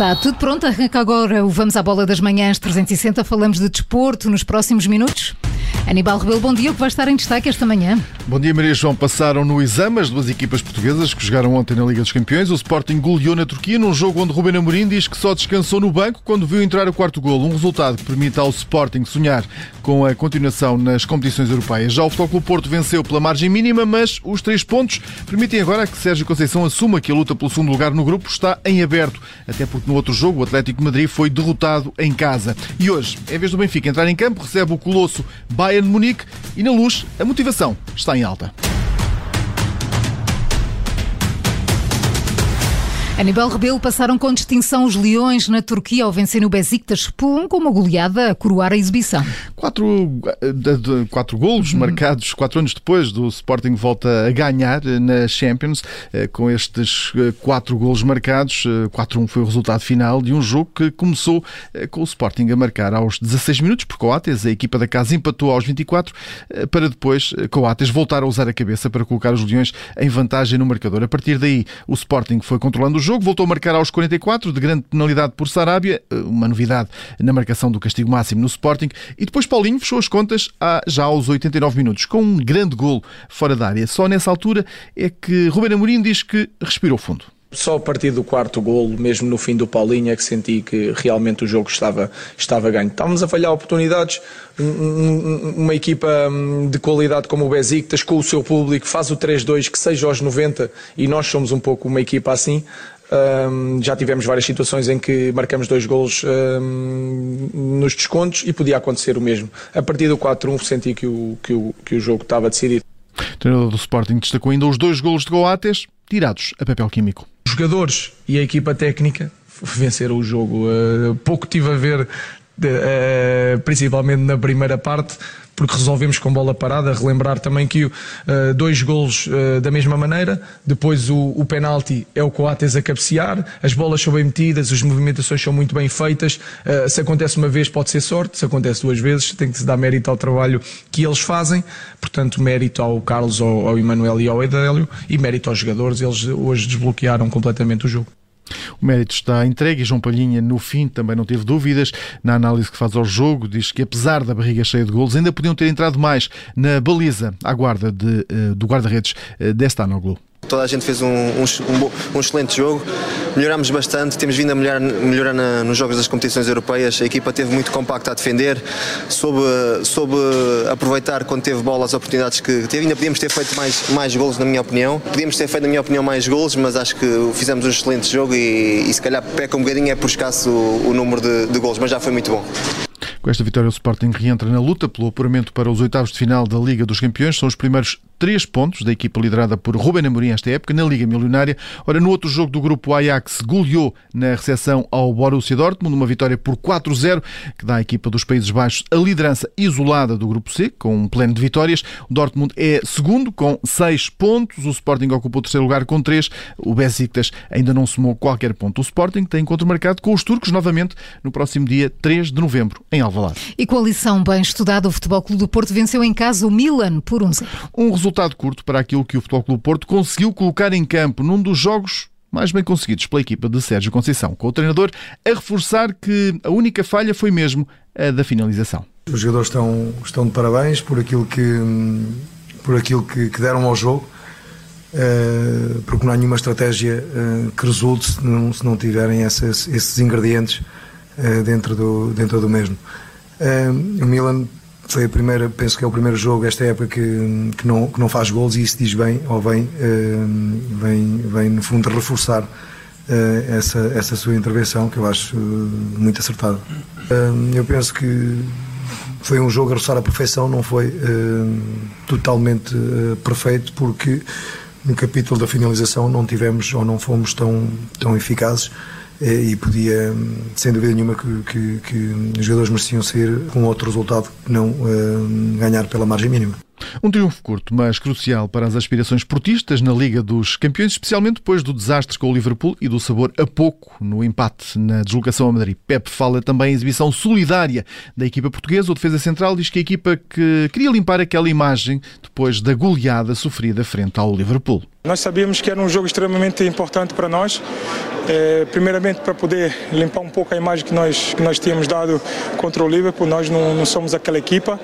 Está tudo pronto, arranca agora o Vamos à Bola das Manhãs 360. Falamos de desporto nos próximos minutos. Aníbal Rebelo, bom dia. O que vai estar em destaque esta manhã? Bom dia, Maria João. Passaram no exame as duas equipas portuguesas que jogaram ontem na Liga dos Campeões. O Sporting goleou na Turquia num jogo onde Ruben Amorim diz que só descansou no banco quando viu entrar o quarto golo. Um resultado que permite ao Sporting sonhar com a continuação nas competições europeias. Já o Futebol Porto venceu pela margem mínima, mas os três pontos permitem agora que Sérgio Conceição assuma que a luta pelo segundo lugar no grupo está em aberto. Até porque no outro jogo o Atlético de Madrid foi derrotado em casa. E hoje, em vez do Benfica entrar em campo, recebe o colosso Bayern Munique e na luz a motivação está em alta Aníbal Rebelo passaram com distinção os Leões na Turquia ao vencer no Besiktas Pum com uma goleada a coroar a exibição. Quatro, eh, quatro golos uhum. marcados quatro anos depois do Sporting volta a ganhar eh, na Champions eh, com estes quatro golos marcados. 4-1 foi o resultado final de um jogo que começou com o Sporting a marcar aos 16 minutos por Coates. A equipa da casa empatou aos 24 para depois Coates voltar a usar a cabeça para colocar os Leões em vantagem no marcador. A partir daí o Sporting foi controlando o jogo jogo, voltou a marcar aos 44, de grande penalidade por Sarabia, eh, uma novidade na marcação do castigo máximo no Sporting, e depois Paulinho fechou as contas já aos 89 minutos, com um grande golo fora da área. Só nessa altura é que Ruben Amorim diz que respirou fundo. Só a partir do quarto golo, mesmo no fim do Paulinho, é que senti que realmente o jogo estava, estava ganho. Estávamos a falhar oportunidades, uma equipa hum, de qualidade como o Besiktas, com o seu público, faz o 3-2, que seja aos 90, e nós somos um pouco uma equipa assim. Um, já tivemos várias situações em que marcamos dois golos um, nos descontos e podia acontecer o mesmo. A partir do 4-1 senti que o, que, o, que o jogo estava decidido. O treinador do Sporting destacou ainda os dois golos de Goates tirados a papel químico. Os jogadores e a equipa técnica venceram o jogo. Uh, pouco tive a ver, principalmente na primeira parte, porque resolvemos com bola parada. Relembrar também que uh, dois golos uh, da mesma maneira, depois o, o penalti é o Coates a cabecear, as bolas são bem metidas, as movimentações são muito bem feitas. Uh, se acontece uma vez, pode ser sorte, se acontece duas vezes, tem que se dar mérito ao trabalho que eles fazem. Portanto, mérito ao Carlos, ao, ao Emanuel e ao Edélio e mérito aos jogadores, eles hoje desbloquearam completamente o jogo. O mérito está entregue e João Palhinha, no fim, também não teve dúvidas. Na análise que faz ao jogo, diz que apesar da barriga cheia de golos, ainda podiam ter entrado mais na baliza à guarda de, eh, do guarda-redes eh, desta Anoglu. Toda a gente fez um, um, um, um excelente jogo, melhorámos bastante, temos vindo a melhorar, melhorar na, nos jogos das competições europeias. A equipa teve muito compacta a defender, soube, soube aproveitar quando teve bola as oportunidades que teve. Ainda podíamos ter feito mais, mais golos, na minha opinião. Podíamos ter feito, na minha opinião, mais golos, mas acho que fizemos um excelente jogo e, e se calhar peca um bocadinho é por escasso o, o número de, de golos, mas já foi muito bom. Com esta vitória, o Sporting reentra na luta pelo apuramento para os oitavos de final da Liga dos Campeões. São os primeiros três pontos da equipa liderada por Ruben Amorim esta época na Liga Milionária. Ora, no outro jogo do grupo, o Ajax goleou na recepção ao Borussia Dortmund, uma vitória por 4-0, que dá à equipa dos Países Baixos a liderança isolada do grupo C, com um pleno de vitórias. O Dortmund é segundo, com seis pontos. O Sporting ocupa o terceiro lugar com três. O Besiktas ainda não somou qualquer ponto. O Sporting tem encontro marcado com os turcos novamente no próximo dia 3 de novembro, em Alvalade. E com a lição bem estudada, o Futebol Clube do Porto venceu em casa o Milan por 1-0. Um resultado curto para aquilo que o Futebol Clube Porto conseguiu colocar em campo num dos jogos mais bem conseguidos pela equipa de Sérgio Conceição, com o treinador a reforçar que a única falha foi mesmo a da finalização. Os jogadores estão, estão de parabéns por aquilo que, por aquilo que, que deram ao jogo, uh, porque não há nenhuma estratégia uh, que resulte se não, se não tiverem esses ingredientes uh, dentro, do, dentro do mesmo. o Milan foi a primeira, penso que é o primeiro jogo esta época que, que, não, que não faz gols e isso diz bem, ou vem, uh, vem, vem no fundo reforçar uh, essa, essa sua intervenção que eu acho uh, muito acertada. eu penso que foi um jogo a roçar a perfeição, não foi totalmente perfeito porque no capítulo da finalização não tivemos ou não fomos tão, tão eficazes e podia, sem dúvida nenhuma, que, que, que os jogadores mereciam sair com outro resultado que não uh, ganhar pela margem mínima. Um triunfo curto, mas crucial para as aspirações portistas na Liga dos Campeões, especialmente depois do desastre com o Liverpool e do sabor a pouco no empate na deslocação a Madrid. Pep fala também em exibição solidária da equipa portuguesa. O defesa central diz que a equipa que queria limpar aquela imagem depois da goleada sofrida frente ao Liverpool. Nós sabíamos que era um jogo extremamente importante para nós, é, primeiramente para poder limpar um pouco a imagem que nós, que nós tínhamos dado contra o Liverpool, nós não, não somos aquela equipa.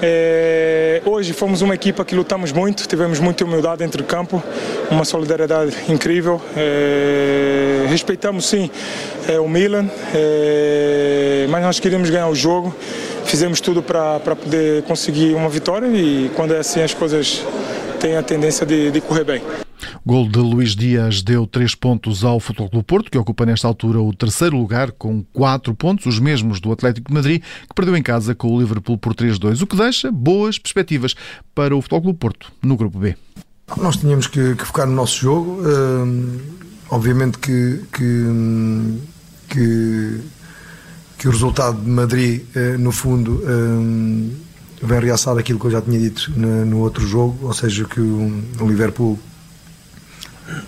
É, hoje fomos uma equipa que lutamos muito, tivemos muita humildade dentro do campo, uma solidariedade incrível. É, respeitamos sim o Milan, mas nós queríamos ganhar o jogo, fizemos tudo para poder conseguir uma vitória e quando é assim as coisas tem a tendência de, de correr bem. Gol de Luís Dias deu três pontos ao Futebol Clube Porto, que ocupa nesta altura o terceiro lugar com quatro pontos, os mesmos do Atlético de Madrid, que perdeu em casa com o Liverpool por 3-2, o que deixa boas perspectivas para o Futebol Clube Porto no Grupo B. Nós tínhamos que, que focar no nosso jogo. Uh, obviamente que, que, que, que, o resultado de Madrid, uh, no fundo, uh, vem realçar aquilo que eu já tinha dito no, no outro jogo, ou seja, que o, o, Liverpool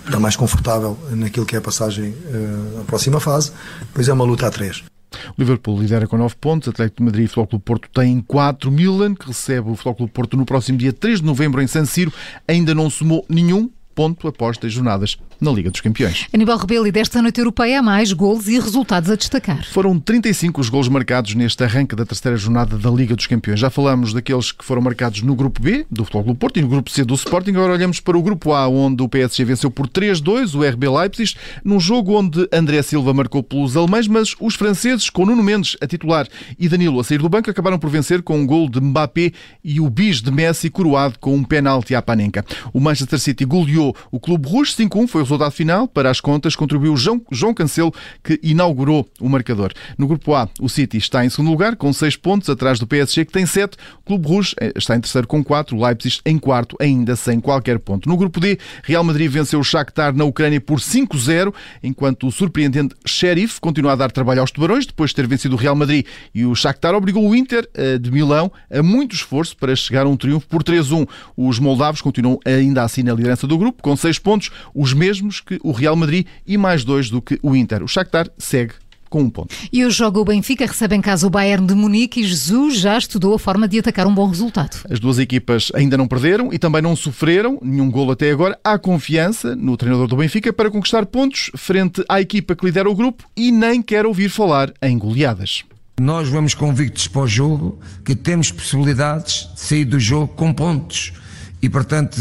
está mais confortável naquilo que é a passagem uh, à próxima fase, depois é uma luta a três. O Liverpool lidera com 9 pontos, Atlético de Madrid e Clube Porto têm 4, Milan, que recebe o Clube Porto no próximo dia 3 de novembro em San Siro, ainda não somou nenhum ponto após 10 jornadas na Liga dos Campeões. Aníbal Rebelo, e desta noite europeia há mais golos e resultados a destacar. Foram 35 os golos marcados neste arranque da terceira jornada da Liga dos Campeões. Já falamos daqueles que foram marcados no grupo B, do Futebol Clube Porto, e no grupo C do Sporting. Agora olhamos para o grupo A, onde o PSG venceu por 3-2 o RB Leipzig, num jogo onde André Silva marcou pelos alemães, mas os franceses, com Nuno Mendes a titular e Danilo a sair do banco, acabaram por vencer com um gol de Mbappé e o bis de Messi coroado com um penalti à Panenka. O Manchester City goleou o Clube Rouge 5-1, foi o resultado final para as contas contribuiu João, João Cancelo, que inaugurou o marcador. No grupo A, o City está em segundo lugar, com 6 pontos, atrás do PSG, que tem 7. O Clube Rouge eh, está em terceiro com 4. O Leipzig em quarto, ainda sem qualquer ponto. No grupo D, Real Madrid venceu o Shakhtar na Ucrânia por 5-0, enquanto o surpreendente Sheriff continua a dar trabalho aos tubarões, depois de ter vencido o Real Madrid e o Shakhtar obrigou o Inter eh, de Milão a muito esforço para chegar a um triunfo por 3-1. Os moldavos continuam ainda assim na liderança do grupo, com 6 pontos, os mesmos que o Real Madrid Madrid e mais dois do que o Inter. O Shakhtar segue com um ponto. E hoje joga o Benfica, recebe em casa o Bayern de Munique e Jesus já estudou a forma de atacar um bom resultado. As duas equipas ainda não perderam e também não sofreram nenhum golo até agora. Há confiança no treinador do Benfica para conquistar pontos frente à equipa que lidera o grupo e nem quer ouvir falar em goleadas. Nós vamos convictos para o jogo que temos possibilidades de sair do jogo com pontos e, portanto,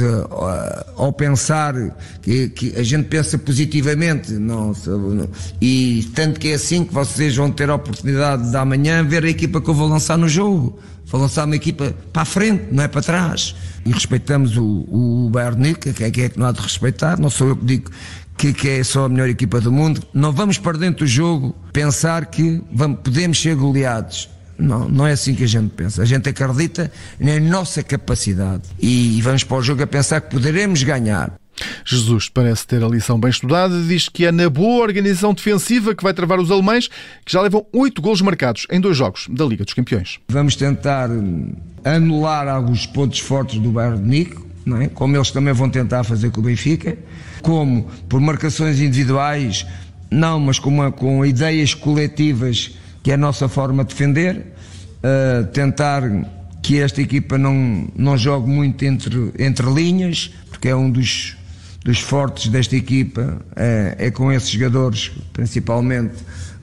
ao pensar que, que, a gente pensa positivamente, não, e tanto que é assim que vocês vão ter a oportunidade de amanhã ver a equipa que eu vou lançar no jogo. Vou lançar uma equipa para a frente, não é para trás. E respeitamos o, o Bayern que é, que é que não há de respeitar, não sou eu que digo que, que, é só a melhor equipa do mundo. Não vamos para dentro do jogo pensar que vamos, podemos ser goleados. Não, não é assim que a gente pensa. A gente acredita na nossa capacidade e vamos para o jogo a pensar que poderemos ganhar. Jesus parece ter a lição bem estudada. Diz que é na boa organização defensiva que vai travar os alemães, que já levam oito golos marcados em dois jogos da Liga dos Campeões. Vamos tentar anular alguns pontos fortes do Bayern de Nico, não é? como eles também vão tentar fazer com o Benfica, como por marcações individuais, não, mas com, uma, com ideias coletivas que é a nossa forma de defender, uh, tentar que esta equipa não, não jogue muito entre, entre linhas, porque é um dos, dos fortes desta equipa, é, é com esses jogadores, principalmente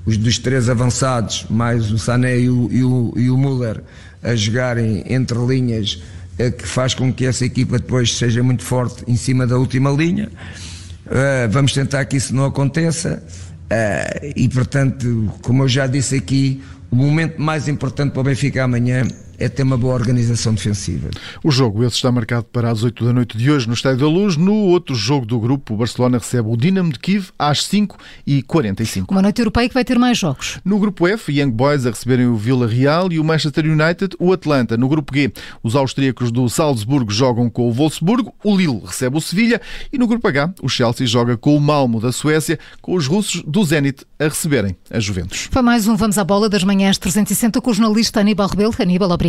os dos três avançados, mais o Sané e o, e o, e o Müller, a jogarem entre linhas, é, que faz com que essa equipa depois seja muito forte em cima da última linha. Uh, vamos tentar que isso não aconteça. Uh, e portanto, como eu já disse aqui, o momento mais importante para o Benfica amanhã é ter uma boa organização defensiva. O jogo esse está marcado para as 8 da noite de hoje no Estádio da Luz. No outro jogo do grupo, o Barcelona recebe o Dinamo de Kiev às 5h45. Uma noite europeia que vai ter mais jogos. No grupo F, Young Boys a receberem o Vila Real e o Manchester United o Atlanta. No grupo G, os austríacos do Salzburgo jogam com o Wolfsburgo, o Lille recebe o Sevilha e no grupo H, o Chelsea joga com o Malmo da Suécia, com os russos do Zenit a receberem a Juventus. Foi mais um Vamos à Bola das Manhãs 360 com o jornalista Aníbal Rebelo. Aníbal, obrigado.